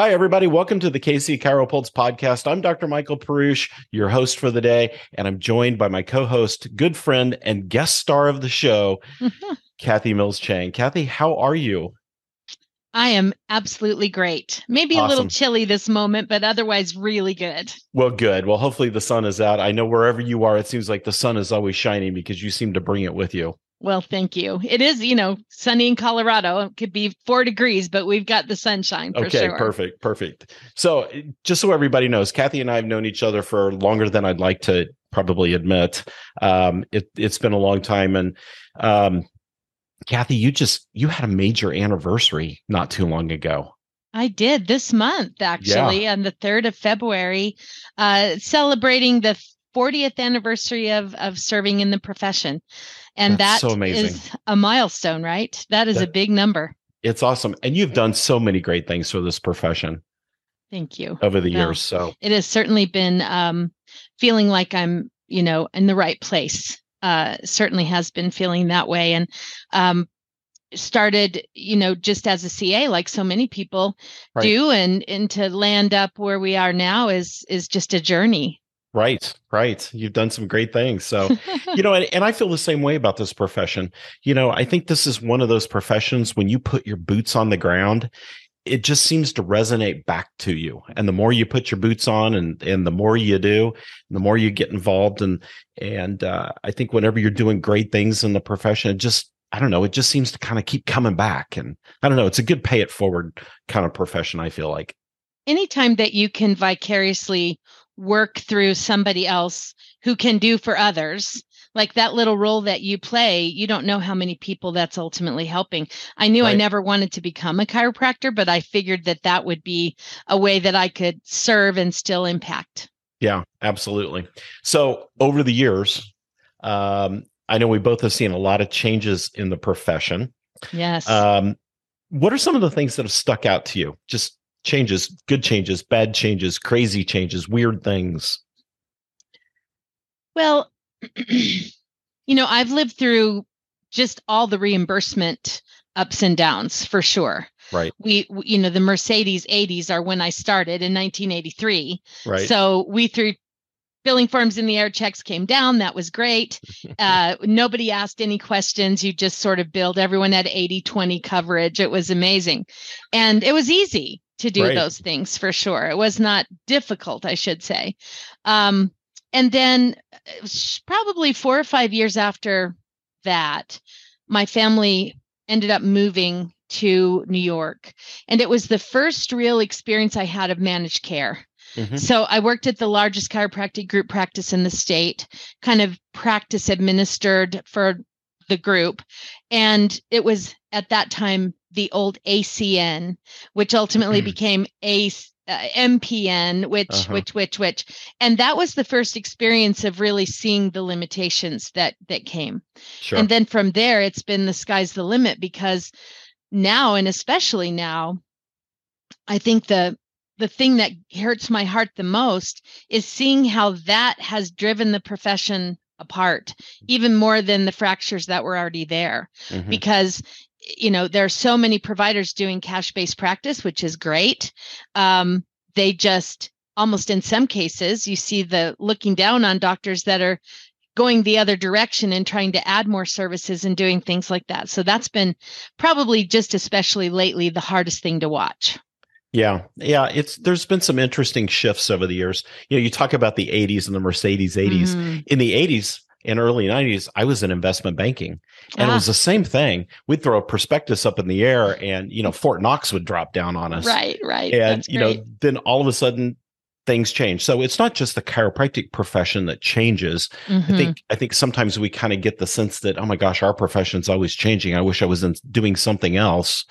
Hi, everybody. Welcome to the KC Chiropulse podcast. I'm Dr. Michael Perush, your host for the day, and I'm joined by my co host, good friend, and guest star of the show, Kathy Mills Chang. Kathy, how are you? I am absolutely great. Maybe awesome. a little chilly this moment, but otherwise really good. Well, good. Well, hopefully the sun is out. I know wherever you are, it seems like the sun is always shining because you seem to bring it with you. Well, thank you. It is, you know, sunny in Colorado. It could be four degrees, but we've got the sunshine for okay, sure. perfect, perfect. So, just so everybody knows, Kathy and I have known each other for longer than I'd like to probably admit. Um, it, has been a long time, and um, Kathy, you just you had a major anniversary not too long ago. I did this month, actually, yeah. on the third of February, uh, celebrating the 40th anniversary of of serving in the profession. And That's that so is a milestone right? That is that, a big number. It's awesome. And you've done so many great things for this profession. Thank you. Over the well, years so. it has certainly been um, feeling like i'm you know in the right place uh, certainly has been feeling that way and um, started you know just as a ca like so many people right. do and and to land up where we are now is is just a journey Right, right. You've done some great things. So, you know, and, and I feel the same way about this profession. You know, I think this is one of those professions when you put your boots on the ground, it just seems to resonate back to you. And the more you put your boots on and and the more you do, the more you get involved. And and uh, I think whenever you're doing great things in the profession, it just I don't know, it just seems to kind of keep coming back. And I don't know, it's a good pay it forward kind of profession, I feel like. Anytime that you can vicariously work through somebody else who can do for others like that little role that you play you don't know how many people that's ultimately helping. I knew right. i never wanted to become a chiropractor but i figured that that would be a way that i could serve and still impact. Yeah absolutely. So over the years um, i know we both have seen a lot of changes in the profession. Yes. Um, what are some of the things that have stuck out to you? Just changes, good changes, bad changes, crazy changes, weird things? Well, you know, I've lived through just all the reimbursement ups and downs for sure. Right. We, you know, the Mercedes 80s are when I started in 1983. Right. So we threw billing forms in the air checks came down that was great uh, nobody asked any questions you just sort of billed everyone had 80 20 coverage it was amazing and it was easy to do right. those things for sure. It was not difficult, I should say. Um, and then probably four or five years after that, my family ended up moving to New York. And it was the first real experience I had of managed care. Mm-hmm. So I worked at the largest chiropractic group practice in the state, kind of practice administered for the group. And it was at that time the old ACN, which ultimately mm-hmm. became A uh, MPN, which uh-huh. which which which, and that was the first experience of really seeing the limitations that that came. Sure. And then from there, it's been the sky's the limit because now, and especially now, I think the the thing that hurts my heart the most is seeing how that has driven the profession apart even more than the fractures that were already there mm-hmm. because you know there are so many providers doing cash based practice which is great um, they just almost in some cases you see the looking down on doctors that are going the other direction and trying to add more services and doing things like that so that's been probably just especially lately the hardest thing to watch yeah, yeah, it's there's been some interesting shifts over the years. You know, you talk about the 80s and the Mercedes 80s. Mm-hmm. In the 80s, in early 90s i was in investment banking. And ah. it was the same thing. We'd throw a prospectus up in the air and you know fort knox would drop down on us. Right right. And That's you great. know then all of a sudden things change. So it's not just the chiropractic profession that changes. Mm-hmm. i think i think sometimes we kind of get the sense that oh my gosh our profession's always changing. I wish i was in, doing something else.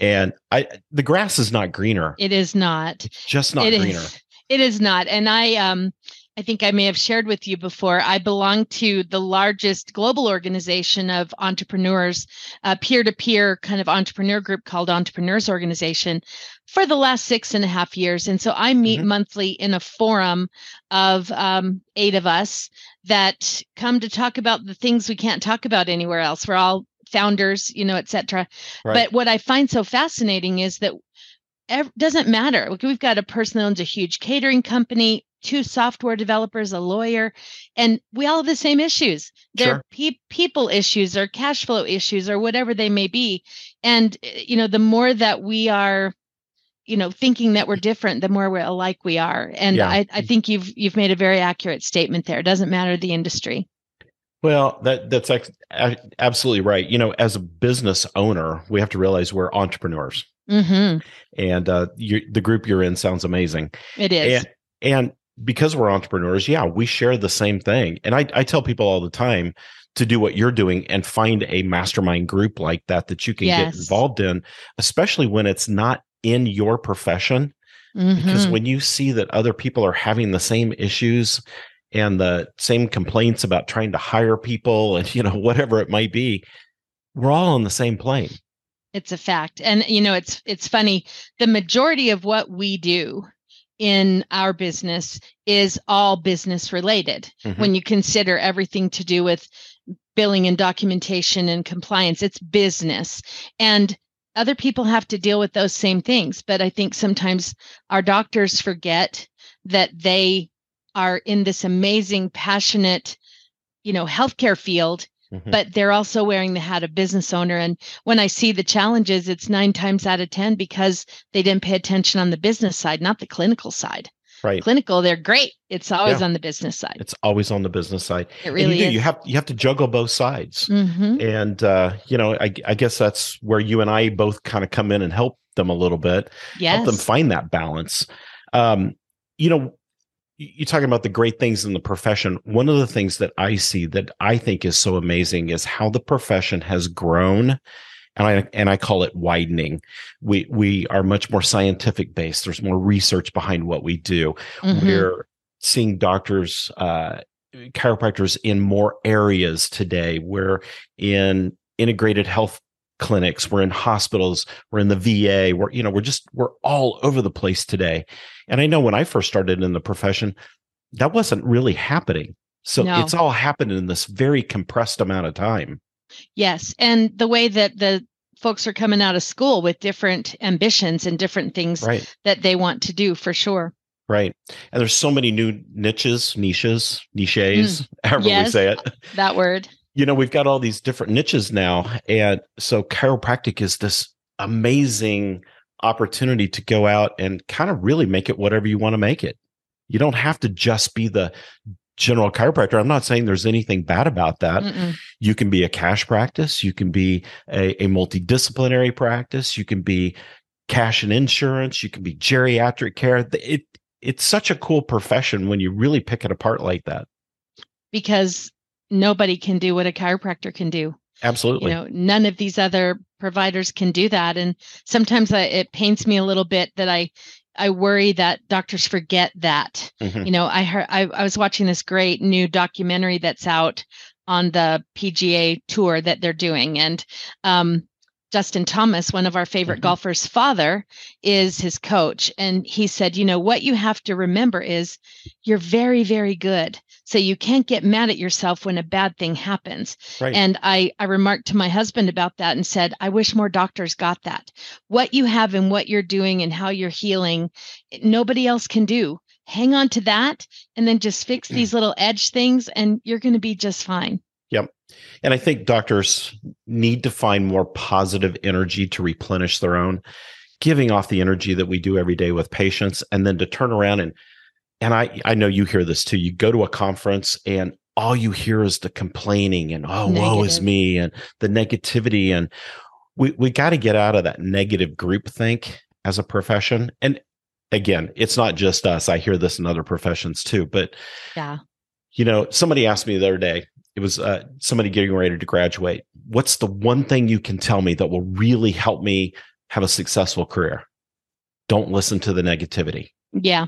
And i the grass is not greener. It is not. It's just not it greener. is, it is not. And i um I think I may have shared with you before. I belong to the largest global organization of entrepreneurs, a peer to peer kind of entrepreneur group called Entrepreneurs Organization for the last six and a half years. And so I meet mm-hmm. monthly in a forum of um, eight of us that come to talk about the things we can't talk about anywhere else. We're all founders, you know, et cetera. Right. But what I find so fascinating is that ev- doesn't matter. Like, We've got a person that owns a huge catering company, two software developers, a lawyer, and we all have the same issues. They're Sure. pe- people issues or cash flow issues or whatever they may be. And uh, you know, the more that we are, you know, thinking that we're different, the more we're alike we are. And Yeah. I, I think you've you've made a very accurate statement there. It doesn't matter the industry. Well, that that's ex- absolutely right. You know, as a business owner, we have to realize we're entrepreneurs, hmm and uh, you, the group you're in sounds amazing. It is. And, and because we're entrepreneurs, yeah, we share the same thing. And I, I tell people all the time to do what you're doing and find a mastermind group like that that you can get involved in, especially when it's not in your profession. Because Mhm. when you see that other people are having the same issues and the same complaints about trying to hire people and you know whatever it might be, we're all on the same plane. It's a fact. And you know, it's it's funny. The majority of what we do in our business is all business related. Mhm. When you consider everything to do with billing and documentation and compliance, it's business. And other people have to deal with those same things, but I think sometimes our doctors forget that they are in this amazing passionate you know healthcare field Mhm. but they're also wearing the hat of business owner. And when I see the challenges, it's nine times out of 10 because they didn't pay attention on the business side, not the clinical side. right. Clinical, they're great. It's always Yeah. on the business side. It's always on the business side. It really you. You have you have to juggle both sides. Mhm. and uh, you know I, I guess that's where you and i both kind of come in and help them a little bit help them find that balance um, you know you're talking about the great things in the profession. One of the things that i see that i think is so amazing is how the profession has grown and i and i call it widening. We we are much more scientific based. There's more research behind what we do. Mhm. we're seeing doctors uh chiropractors in more areas today. We're in integrated health clinics we're in hospitals we're in the va we're you know we're just we're all over the place today and i know when i first started in the profession that wasn't really happening so No. it's all happened in this very compressed amount of time Yes. And the way that the folks are coming out of school with different ambitions and different things right that they want to do for sure. right and there's so many new niches niches niches however we Mm. Say it That word. You know, we've got all these different niches now. And so chiropractic is this amazing opportunity to go out and kind of really make it whatever you want to make it. You don't have to just be the general chiropractor. I'm not saying there's anything bad about that. Mm-mm. You can be a cash practice, you can be a, a multidisciplinary practice, you can be cash and insurance, you can be geriatric care. It it's such a cool profession when you really pick it apart like that. Because nobody can do what a chiropractor can do. Absolutely. you know none of these other providers can do that and sometimes I, it pains me a little bit that i i worry that doctors forget that Mhm. you know i heard I, I was watching this great new documentary that's out on the pga tour that they're doing and um Justin Thomas, one of our favorite Mhm. golfers' father, is his coach. And he said, you know, what you have to remember is you're very, very good. So you can't get mad at yourself when a bad thing happens. Right. And I, I remarked to my husband about that and said, I wish more doctors got that. What you have and what you're doing and how you're healing, nobody else can do. Hang on to that and then just fix mm. these little edge things and you're going to be just fine. Yep. And I think doctors need to find more positive energy to replenish their own, giving off the energy that we do every day with patients, and then to turn around and and I I know you hear this too. You go to a conference and all you hear is the complaining and oh woe is me and the negativity and we we got to get out of that negative group think as a profession. And again, it's not just us. I hear this in other professions too, but Yeah. you know, somebody asked me the other day, it was uh, somebody getting ready to graduate. What's the one thing you can tell me that will really help me have a successful career? Don't listen to the negativity. Yeah.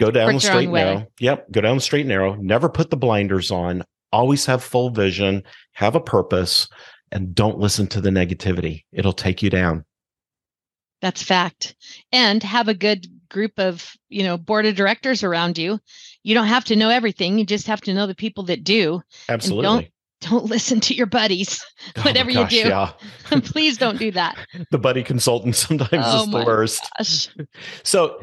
Go down the Forge your own straight and way. narrow. Yep. Go down the straight and narrow. Never put the blinders on. Always have full vision, have a purpose, and don't listen to the negativity. It'll take you down. That's fact. And have a good group of, you know, board of directors around you. You don't have to know everything. You just have to know the people that do. Absolutely. don't don't listen to your buddies, Oh whatever gosh, you do. Yeah. Please don't do that. The buddy consultant sometimes Oh is the worst. Gosh. So,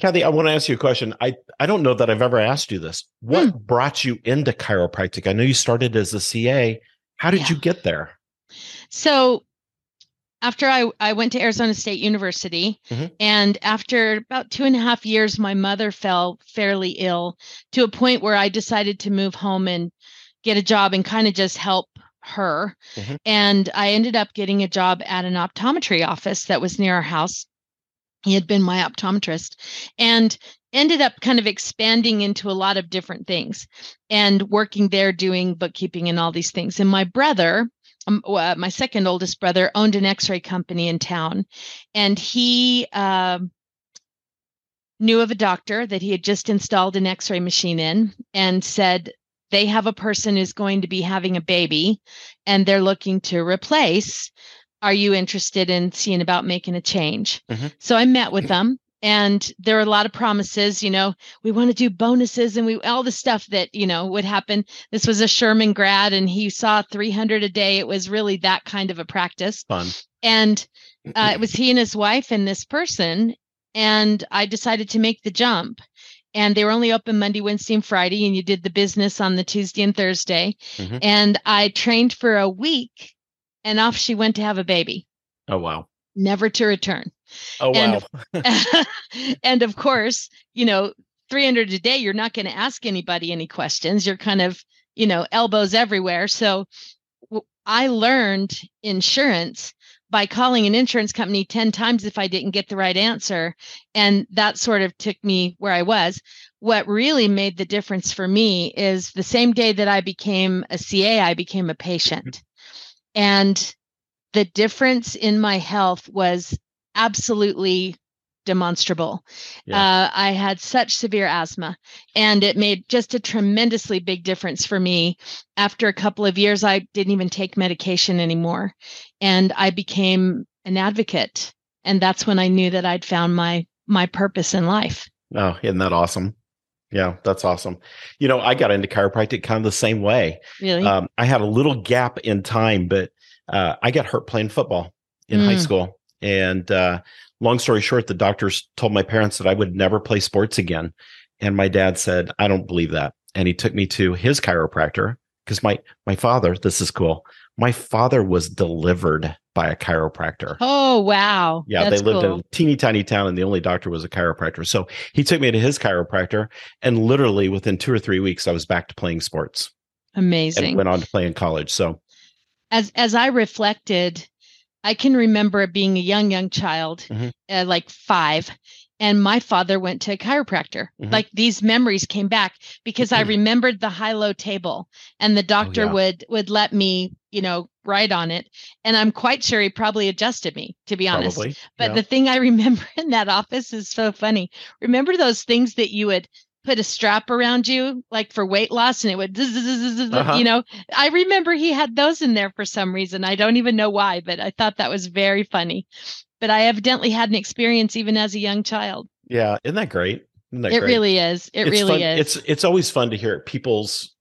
Kathy, I want to ask you a question. I, I don't know that I've ever asked you this. What Hmm. brought you into chiropractic? I know you started as a CA. How did Yeah. you get there? So after I, I went to Arizona State University, Mhm. and after about two and a half years, my mother fell fairly ill to a point where I decided to move home and get a job and kind of just help her. Mhm. And I ended up getting a job at an optometry office that was near our house. He had been my optometrist and ended up kind of expanding into a lot of different things and working there doing bookkeeping and all these things. And my brother, um, uh, my second oldest brother owned an x-ray company in town and he um, knew of a doctor that he had just installed an x-ray machine in and said they have a person who's going to be having a baby and they're looking to replace are you interested in seeing about making a change Mhm. so i met with them and there were a lot of promises you know we want to do bonuses and we all the stuff that you know would happen this was a sherman grad and he saw 300 a day it was really that kind of a practice Fun. and uh, it was he and his wife and this person and i decided to make the jump and they were only open monday wednesday and friday and you did the business on the tuesday and thursday Mhm. and i trained for a week and off she went to have a baby Oh, wow. never to return Oh, wow. And- and of course, you know, 300 a day, you're not going to ask anybody any questions. You're kind of, you know, elbows everywhere. So I learned insurance by calling an insurance company 10 times if I didn't get the right answer. And that sort of took me where I was. What really made the difference for me is the same day that I became a CA, I became a patient. And the difference in my health was absolutely demonstrable. Yeah. Uh, I had such severe asthma, and it made just a tremendously big difference for me. After a couple of years, I didn't even take medication anymore, and I became an advocate. And that's when I knew that I'd found my my purpose in life. Oh, isn't that awesome? Yeah, that's awesome. You know, I got into chiropractic kind of the same way. Really, Um, I had a little gap in time, but uh, I got hurt playing football in high Mm. school. And uh, long story short, the doctors told my parents that I would never play sports again. And my dad said, I don't believe that. And he took me to his chiropractor because my my father, this is cool. My father was delivered by a chiropractor. oh wow, Yeah, that's they lived cool. in a teeny tiny town, and the only doctor was a chiropractor. So he took me to his chiropractor, and literally within two or three weeks, I was back to playing sports amazing. and went on to play in college. So as as I reflected, I can remember being a young young child, Mhm. uh, like five, and my father went to a chiropractor. Mhm. Like these memories came back because I remembered the high low table, and the doctor Oh, yeah. would would let me, you know, write on it, and I'm quite sure he probably adjusted me, to be honest. probably, But yeah. the thing I remember in that office is so funny. Remember those things that you would put a strap around you, like for weight loss, and it would, Uh-huh. you know? I remember he had those in there for some reason. I don't even know why, but I thought that was very funny. But I evidently had an experience even as a young child. yeah, isn't that great? Isn't that It great? really is. It It's really fun- is. It's it's always fun to hear people's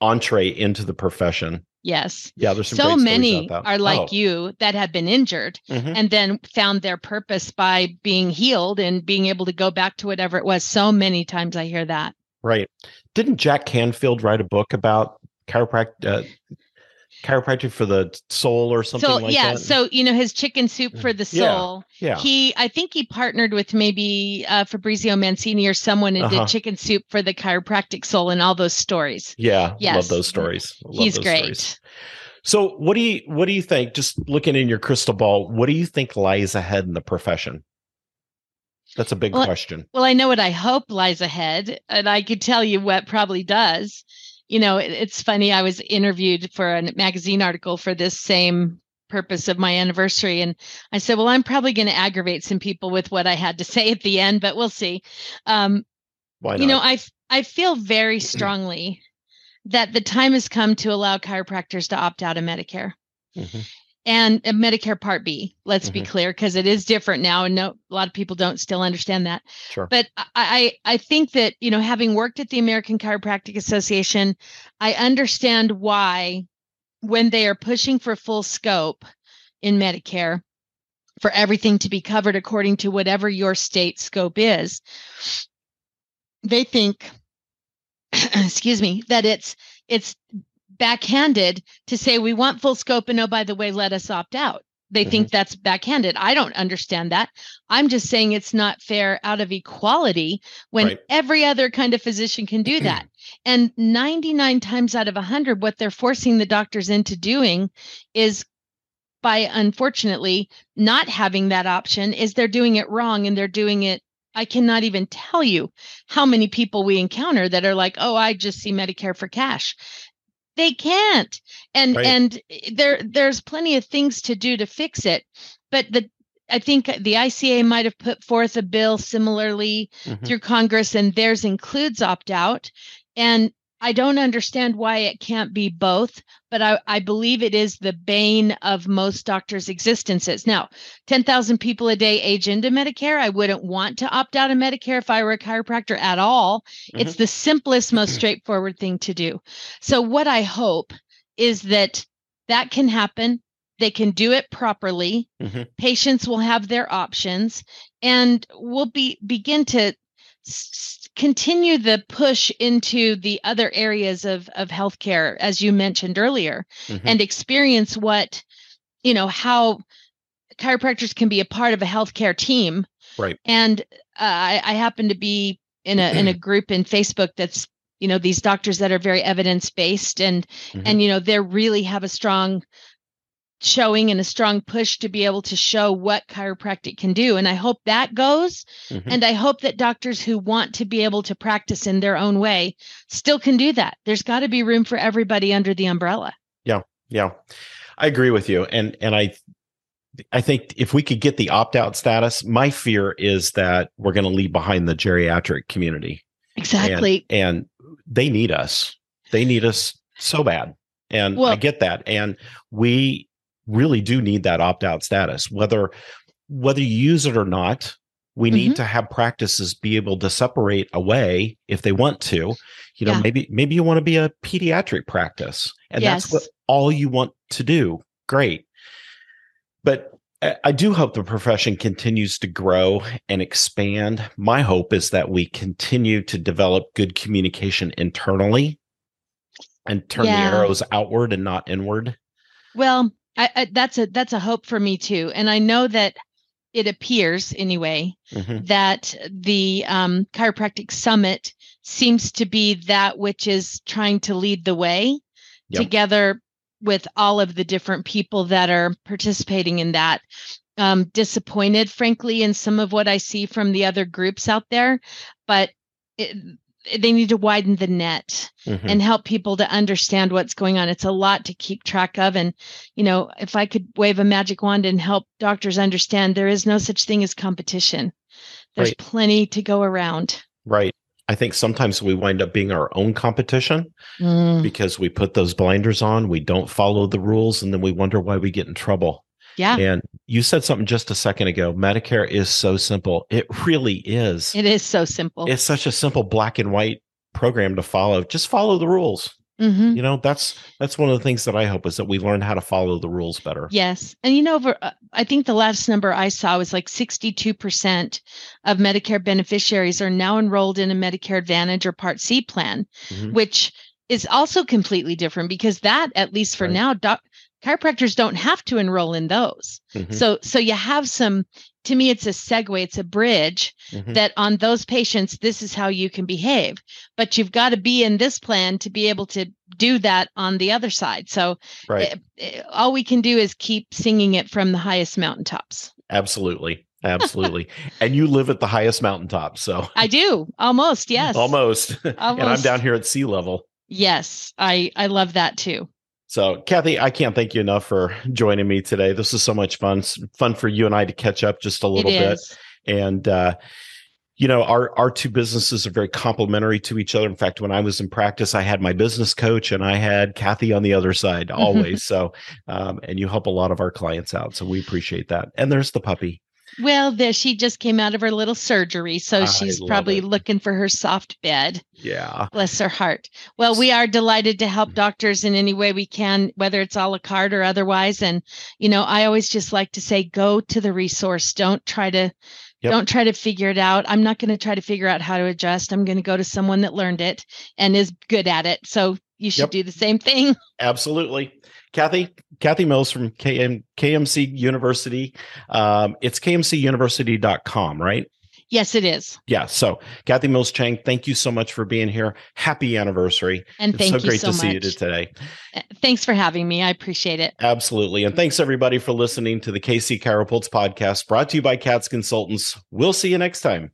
entree into the profession. yes. Yeah, there's some So many are like Oh, you that have been injured mhm. and then found their purpose by being healed and being able to go back to whatever it was. So many times I hear that. Right. Didn't Jack Canfield write a book about chiropractic uh, chiropractic for the soul or something so like yeah, that? so you know his chicken soup for the soul. yeah. yeah. He, I think he partnered with maybe uh, Fabrizio Mancini or someone and Uh-huh. did chicken soup for the chiropractic soul and all those stories. yeah, love those stories. Love He's those great. stories. So, what do you what do you think? Just looking in your crystal ball, what do you think lies ahead in the profession? That's a big Well, question. Well, I know what I hope lies ahead, and I could tell you what probably does. You know, it, it's funny. I was interviewed for a magazine article for this same purpose of my anniversary, and I said, "Well, I'm probably going to aggravate some people with what I had to say at the end, but we'll see." Um, Why not? you know, I, I feel very strongly that the time has come to allow chiropractors to opt out of Medicare. Mhm. And Medicare Part B. Let's mm-hmm. be clear, because it is different now, and no, a lot of people don't still understand that. Sure. But I, I think that you know, having worked at the American Chiropractic Association, I understand why when they are pushing for full scope in Medicare, for everything to be covered according to whatever your state scope is, they think, excuse me, that it's it's backhanded to say we want full scope and oh by the way let us opt out they mm-hmm. think that's backhanded i don't understand that i'm just saying it's not fair out of equality when right. every other kind of physician can do that and 99 times out of 100 what they're forcing the doctors into doing is by unfortunately not having that option is they're doing it wrong and they're doing it I cannot even tell you how many people we encounter that are like, "Oh, I just see Medicare for cash." They can't and right. and there there's plenty of things to do to fix it but the I think the ICA might have put forth a bill similarly mm-hmm. through Congress, and theirs includes opt out. And I don't understand why it can't be both, but I, I believe it is the bane of most doctors' existences. Now, 10,000 people a day age into Medicare. I wouldn't want to opt out of Medicare if I were a chiropractor at all. Mm-hmm. It's the simplest, most straightforward thing to do. So, what I hope is that that can happen. They can do it properly. Mm-hmm. Patients will have their options, and we'll be begin to continue the push into the other areas of of healthcare as you mentioned earlier mm-hmm. and experience what you know how chiropractors can be a part of a healthcare team right and uh, I, I happen to be in a in a group in facebook that's you know these doctors that are very evidence based and mm-hmm. and you know they really have a strong showing and a strong push to be able to show what chiropractic can do. And I hope that goes. Mm-hmm. And I hope that doctors who want to be able to practice in their own way still can do that. There's got to be room for everybody under the umbrella. Yeah. Yeah. I agree with you. And and I I think if we could get the opt-out status, my fear is that we're going to leave behind the geriatric community. Exactly. And, and they need us. They need us so bad. And well, I get that. And we really do need that opt out status whether whether you use it or not we mm-hmm. need to have practices be able to separate away if they want to you know yeah. maybe maybe you want to be a pediatric practice and yes. that's what all you want to do great but I do hope the profession continues to grow and expand. My hope is that we continue to develop good communication internally and turn yeah. the arrows outward and not inward. Well, I, I, that's a that's a hope for me too, and I know that it appears anyway mm-hmm. that the um, chiropractic summit seems to be that which is trying to lead the way yep. together with all of the different people that are participating in that um, disappointed frankly in some of what i see from the other groups out there but it, they need to widen the net mm-hmm. and help people to understand what's going on. It's a lot to keep track of. And, you know, if I could wave a magic wand and help doctors understand there is no such thing as competition, there's right. plenty to go around. Right. I think sometimes we wind up being our own competition mm. because we put those blinders on, we don't follow the rules, and then we wonder why we get in trouble. Yeah. And you said something just a second ago. Medicare is so simple. It really is. It is so simple. It's such a simple black and white program to follow. Just follow the rules. Mm-hmm. You know, that's that's one of the things that I hope is that we learn how to follow the rules better. Yes, and you know, over, uh, I think the last number I saw was like sixty-two percent of Medicare beneficiaries are now enrolled in a Medicare Advantage or Part C plan, mm-hmm. which is also completely different because that, at least for right. now, doc, chiropractors don't have to enroll in those. Mm-hmm. So so you have some to me it's a segue it's a bridge mm-hmm. that on those patients this is how you can behave. But you've got to be in this plan to be able to do that on the other side. So right. it, eh, it, eh, all we can do is keep singing it from the highest mountaintops. Absolutely. Absolutely. And you live at the highest mountaintop so i do. Almost yes. Almost, almost. and i'm down here at sea level. Yes. I i love that too so, Kathy, I can't thank you enough for joining me today. This is so much fun. It's fun for you and I to catch up just a little bit. And uh, you know our our two businesses are very complementary to each other in fact when i was in practice i had my business coach and i had kathy on the other side always so um, and you help a lot of our clients out so we appreciate that and there's the puppy well, there she just came out of her little surgery, so I she's probably it. looking for her soft bed. Yeah. Bless her heart. Well, we are delighted to help mm. doctors in any way we can, whether it's a la carte or otherwise. And, you know, I always just like to say go to the resource. Don't try to Yep. Don't try to figure it out. I'm not going to try to figure out how to adjust. I'm going to go to someone that learned it and is good at it. So you should yep. do the same thing. Absolutely. Kathy, Kathy Mills from KM, KMC University. Um, it's kmcuniversity.com, right? Yes, it is. Yeah. So, Kathy Mills Chang, thank you so much for being here. Happy anniversary. And thank it's so great so to much. see you today. Uh, thanks for having me. I appreciate it. Absolutely. And thanks everybody for listening to the KC Chiropulse podcast brought to you by CATS Consultants. We'll see you next time.